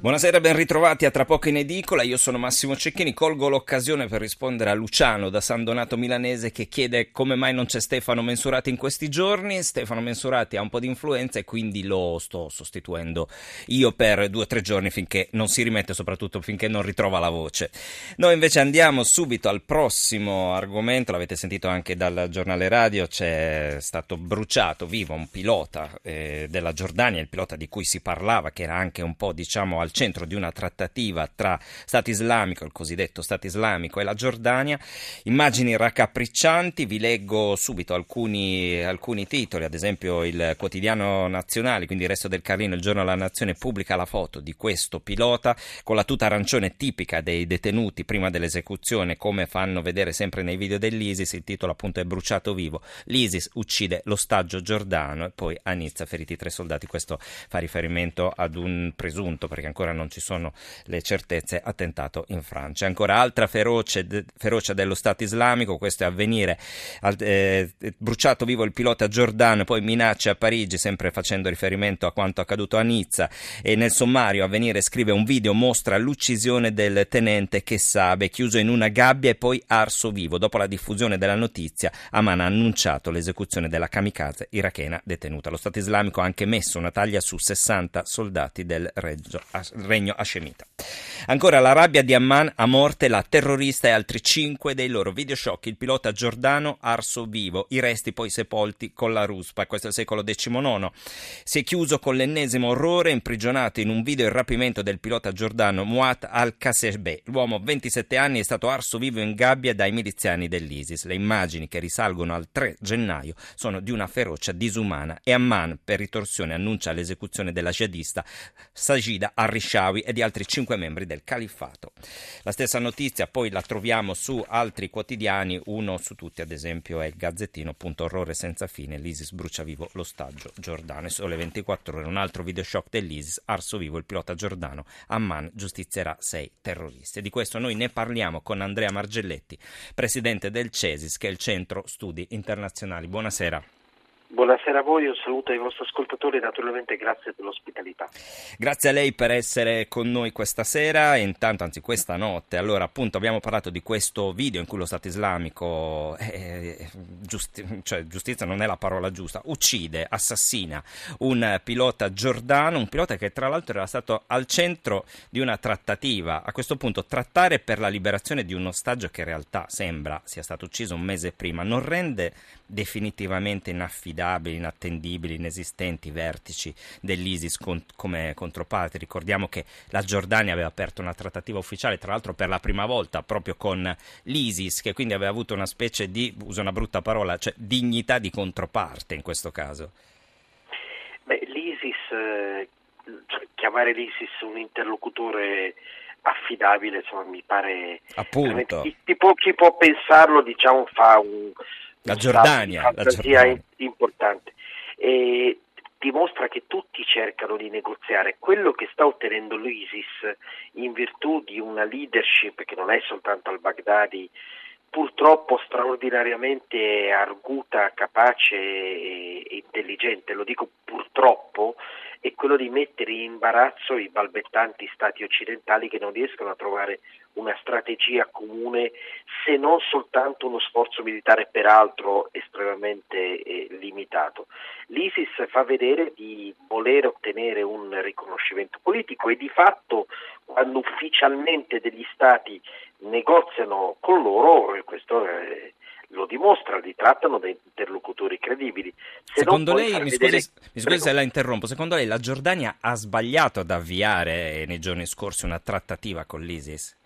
Buonasera, ben ritrovati a Tra poco in edicola. Io sono Massimo Cecchini. Colgo l'occasione per rispondere a Luciano da San Donato Milanese che chiede come mai non c'è Stefano Mensurati in questi giorni. Stefano Mensurati ha un po' di influenza e quindi lo sto sostituendo io per due o tre giorni finché non si rimette, soprattutto finché non ritrova la voce. Noi invece andiamo subito al prossimo argomento. L'avete sentito anche dal giornale radio. C'è stato bruciato vivo un pilota eh, della Giordania, il pilota di cui si parlava, che era anche un po' diciamo al al centro di una trattativa tra Stato islamico, il cosiddetto Stato islamico e la Giordania. Immagini raccapriccianti, vi leggo subito alcuni, alcuni titoli, ad esempio il quotidiano nazionale, quindi il resto del Carlino, il giorno della nazione, pubblica la foto di questo pilota con la tuta arancione tipica dei detenuti prima dell'esecuzione, come fanno vedere sempre nei video dell'ISIS, il titolo appunto è bruciato vivo, l'ISIS uccide l'ostaggio giordano e poi a Nizza feriti tre soldati, questo fa riferimento ad un presunto, perché ancora ancora non ci sono le certezze, attentato in Francia. Ancora altra feroce, de, ferocia dello Stato islamico, questo è avvenire, eh, bruciato vivo il pilota Giordano, poi minacce a Parigi, sempre facendo riferimento a quanto accaduto a Nizza e nel sommario avvenire scrive un video mostra l'uccisione del tenente Chessabe chiuso in una gabbia e poi arso vivo. Dopo la diffusione della notizia, Aman ha annunciato l'esecuzione della kamikaze irachena detenuta. Lo Stato islamico ha anche messo una taglia su 60 soldati del Reggio regno Hashemita. Ancora la rabbia di Amman a morte la terrorista e altri cinque dei loro videoshock, il pilota Giordano arso vivo, i resti poi sepolti con la ruspa, questo è il secolo XIX. Si è chiuso con l'ennesimo orrore, imprigionato in un video il rapimento del pilota Giordano Muat al-Kasebe. L'uomo 27 anni è stato arso vivo in gabbia dai miliziani dell'ISIS. Le immagini che risalgono al 3 gennaio sono di una ferocia disumana e Amman per ritorsione annuncia l'esecuzione della jihadista Sajida al Rishawi e di altri cinque membri del califfato. La stessa notizia poi la troviamo su altri quotidiani, uno su tutti ad esempio è il Gazzettino, punto orrore senza fine, l'ISIS brucia vivo l'ostaggio Giordano e sole 24 ore un altro video shock dell'ISIS, arso vivo il pilota Giordano, Amman giustizierà sei terroristi. Di questo noi ne parliamo con Andrea Margelletti, presidente del CESIS che è il Centro Studi Internazionali. Buonasera. Buonasera a voi, un saluto ai vostri ascoltatori e naturalmente grazie per l'ospitalità. Grazie a lei per essere con noi questa sera e intanto, anzi questa notte. Allora, appunto, abbiamo parlato di questo video in cui lo Stato islamico, eh, giusti- cioè giustizia non è la parola giusta, uccide, assassina un pilota giordano, un pilota che tra l'altro era stato al centro di una trattativa. A questo punto, trattare per la liberazione di un ostaggio che in realtà sembra sia stato ucciso un mese prima non rende definitivamente inaffidabile inaffidabili, inattendibili, inesistenti vertici dell'ISIS con, come controparte. Ricordiamo che la Giordania aveva aperto una trattativa ufficiale, tra l'altro per la prima volta, proprio con l'ISIS, che quindi aveva avuto una specie di, uso una brutta parola, cioè dignità di controparte in questo caso. Beh, l'ISIS, eh, cioè, chiamare l'ISIS un interlocutore affidabile, insomma, mi pare... Appunto. Chi, chi, può, chi può pensarlo, diciamo, fa un la Giordania, la Giordania. Importante. E dimostra che tutti cercano di negoziare quello che sta ottenendo l'ISIS in virtù di una leadership che non è soltanto al Baghdadi, purtroppo straordinariamente arguta, capace e intelligente, lo dico purtroppo, è quello di mettere in imbarazzo i balbettanti stati occidentali che non riescono a trovare una strategia comune se non soltanto uno sforzo militare peraltro estremamente eh, limitato. L'ISIS fa vedere di voler ottenere un riconoscimento politico e di fatto quando ufficialmente degli stati negoziano con loro, questo è lo dimostra, li trattano da interlocutori credibili. Se secondo lei, mi scusi, vedere... mi scusi se la interrompo, secondo lei la Giordania ha sbagliato ad avviare nei giorni scorsi una trattativa con l'ISIS?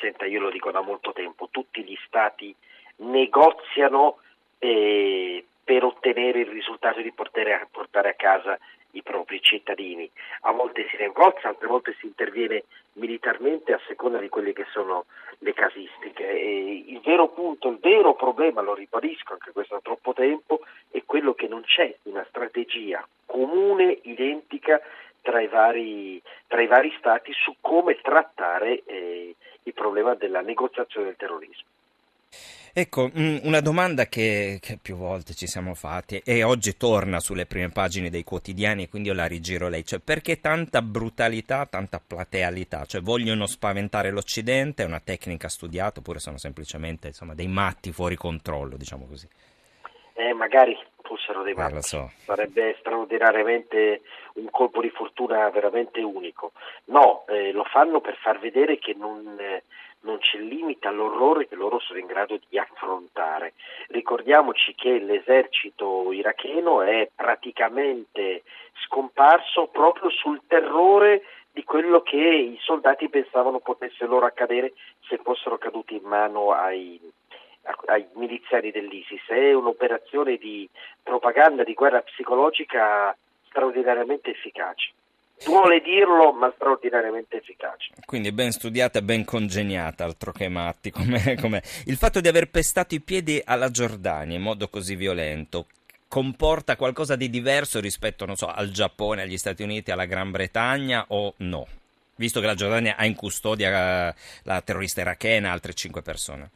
Senta, io lo dico da molto tempo, tutti gli stati negoziano eh, per ottenere il risultato di portare a, portare a casa i propri cittadini. A volte si negozia, altre volte si interviene militarmente a seconda di quelle che sono le casistiche. E il vero punto, il vero problema, lo ribadisco anche questo da troppo tempo, è quello che non c'è una strategia comune, identica tra i vari, tra i vari stati su come trattare eh, il problema della negoziazione del terrorismo. Ecco, mm, una domanda che, che, più volte ci siamo fatti e oggi torna sulle prime pagine dei quotidiani e quindi io la rigiro lei, cioè perché tanta brutalità, tanta platealità? Cioè vogliono spaventare l'Occidente, è una tecnica studiata oppure sono semplicemente insomma, dei matti fuori controllo, diciamo così? Eh, magari fossero dei eh, matti, eh, so. sarebbe straordinariamente un colpo di fortuna veramente unico. No, eh, lo fanno per far vedere che non... Non c'è limite all'orrore che loro sono in grado di affrontare. Ricordiamoci che l'esercito iracheno è praticamente scomparso proprio sul terrore di quello che i soldati pensavano potesse loro accadere se fossero caduti in mano ai, ai miliziani dell'ISIS. È un'operazione di propaganda, di guerra psicologica straordinariamente efficace. Vuole dirlo, ma straordinariamente efficace. Quindi ben studiata e ben congegnata, altro che matti. Com'è, com'è. Il fatto di aver pestato i piedi alla Giordania in modo così violento comporta qualcosa di diverso rispetto, so, al Giappone, agli Stati Uniti, alla Gran Bretagna o no? Visto che la Giordania ha in custodia la terrorista irachena e altre cinque persone.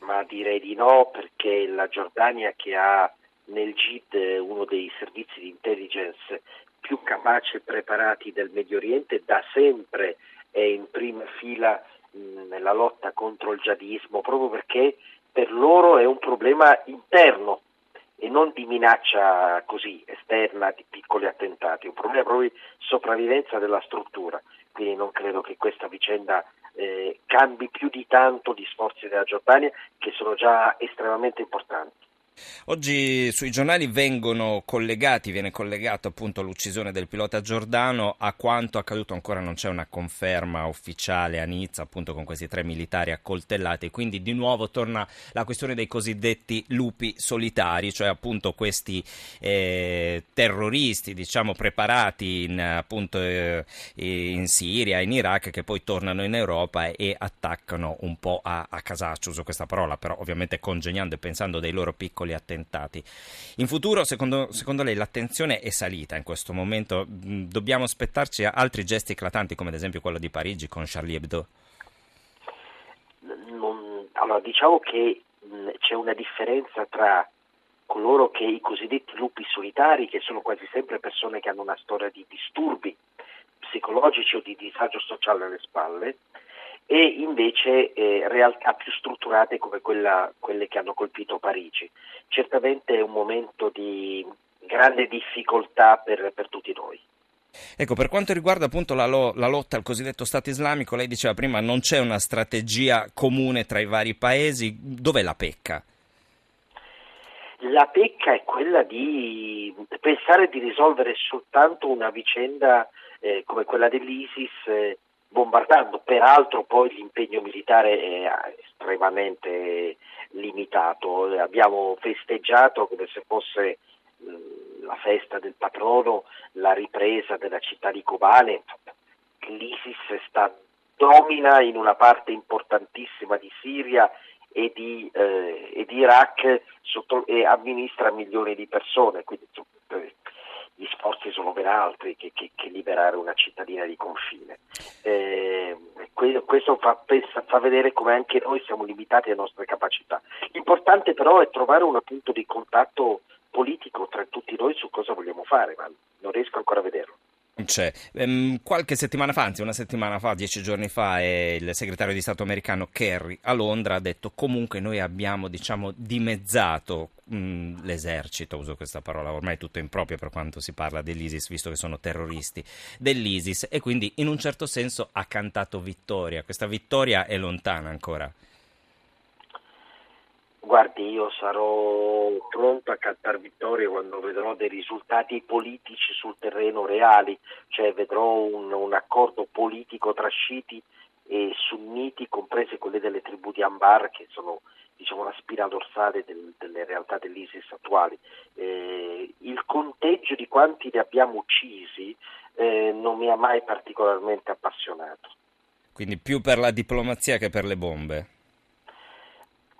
Ma direi di no, perché la Giordania che ha nel GID uno dei servizi di intelligence più capaci e preparati del Medio Oriente, da sempre è in prima fila mh, nella lotta contro il jihadismo, proprio perché per loro è un problema interno e non di minaccia così esterna di piccoli attentati, è un problema proprio di sopravvivenza della struttura. Quindi non credo che questa vicenda eh, cambi più di tanto gli sforzi della Giordania che sono già estremamente importanti. Oggi sui giornali vengono collegati, viene collegato appunto l'uccisione del pilota Giordano. A quanto accaduto ancora non c'è una conferma ufficiale a Nizza appunto con questi tre militari accoltellati. Quindi di nuovo torna la questione dei cosiddetti lupi solitari cioè appunto questi eh, terroristi diciamo preparati in, appunto eh, in Siria, in Iraq che poi tornano in Europa e attaccano un po' a, a casaccio, uso questa parola però ovviamente congegnando e pensando dei loro piccoli piccoli attentati. In futuro, secondo, secondo lei, l'attenzione è salita in questo momento? Mm, dobbiamo aspettarci altri gesti eclatanti, come ad esempio quello di Parigi con Charlie Hebdo? Non, allora, diciamo che mm, c'è una differenza tra coloro che i cosiddetti lupi solitari, che sono quasi sempre persone che hanno una storia di disturbi psicologici o di disagio sociale alle spalle, e invece eh, realtà più strutturate come quella, quelle che hanno colpito Parigi. Certamente è un momento di grande difficoltà per, per tutti noi. Ecco, per quanto riguarda appunto la, lo, la, lotta al cosiddetto Stato islamico, lei diceva prima non c'è una strategia comune tra i vari paesi, dov'è la pecca? La pecca è quella di pensare di risolvere soltanto una vicenda eh, come quella dell'ISIS eh, bombardando, peraltro poi l'impegno militare è estremamente limitato, abbiamo festeggiato come se fosse la festa del patrono, la ripresa della città di Kobane, l'ISIS sta, domina in una parte importantissima di Siria e di, eh, e di Iraq sotto, e amministra milioni di persone, quindi gli sforzi sono ben altri che, che, che liberare una cittadina di confine. Eh, questo fa, fa, vedere come anche noi siamo limitati alle nostre capacità. L'importante però è trovare un punto di contatto politico tra tutti noi su cosa vogliamo fare, ma non riesco ancora a vederlo. C'è. Ehm, qualche settimana fa, anzi una settimana fa, dieci giorni fa, eh, il segretario di Stato americano Kerry a Londra ha detto comunque noi abbiamo diciamo, dimezzato mh, l'esercito, uso questa parola ormai tutto improprio per quanto si parla dell'ISIS, visto che sono terroristi dell'ISIS e quindi in un certo senso ha cantato vittoria. Questa vittoria è lontana ancora. Guardi, io sarò pronto a cantare vittoria quando vedrò dei risultati politici sul terreno reali, cioè vedrò un, un accordo politico tra sciiti e sunniti, comprese quelle delle tribù di Ambar, che sono diciamo, la spina dorsale del, delle realtà dell'ISIS attuali. Eh, il conteggio di quanti li abbiamo uccisi eh, non mi ha mai particolarmente appassionato. Quindi più per la diplomazia che per le bombe?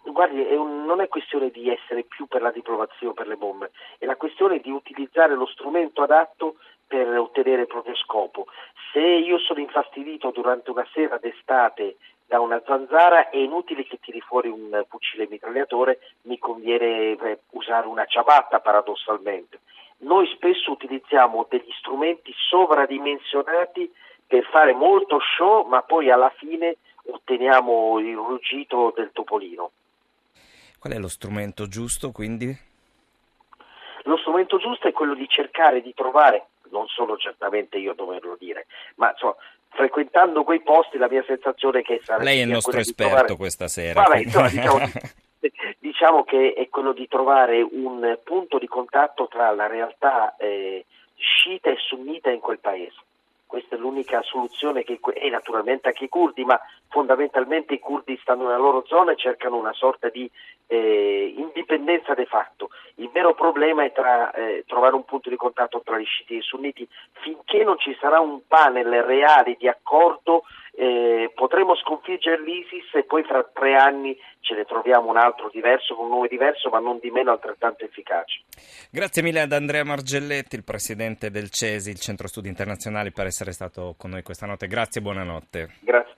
Guardi, è un, non è questione di essere più per la diplomazia o per le bombe, è la questione di utilizzare lo strumento adatto per ottenere il proprio scopo. Se io sono infastidito durante una sera d'estate da una zanzara è inutile che tiri fuori un fucile mitragliatore, mi conviene eh, usare una ciabatta paradossalmente. Noi spesso utilizziamo degli strumenti sovradimensionati per fare molto show, ma poi alla fine otteniamo il ruggito del topolino. Qual è lo strumento giusto quindi? Lo strumento giusto è quello di cercare di trovare, non solo certamente io doverlo dire, ma insomma, frequentando quei posti la mia sensazione è che sarebbe... Lei è il nostro esperto trovare... questa sera. Vabbè, insomma, diciamo, diciamo, che è quello di trovare un punto di contatto tra la realtà eh, sciita e sunnita in quel paese questa è l'unica soluzione che, e naturalmente anche i curdi, ma fondamentalmente i curdi stanno nella loro zona e cercano una sorta di eh, indipendenza de facto. Il vero problema è tra, eh, trovare un punto di contatto tra gli sciiti e i sunniti. Finché non ci sarà un panel reale di accordo eh, potremo sconfiggere l'ISIS e poi fra tre anni ce ne troviamo un altro diverso, con un nome diverso, ma non di meno altrettanto efficace. Grazie mille ad Andrea Margelletti, il presidente del CESI, il Centro Studi Internazionali, per essere stato con noi questa notte. Grazie e buonanotte. Grazie.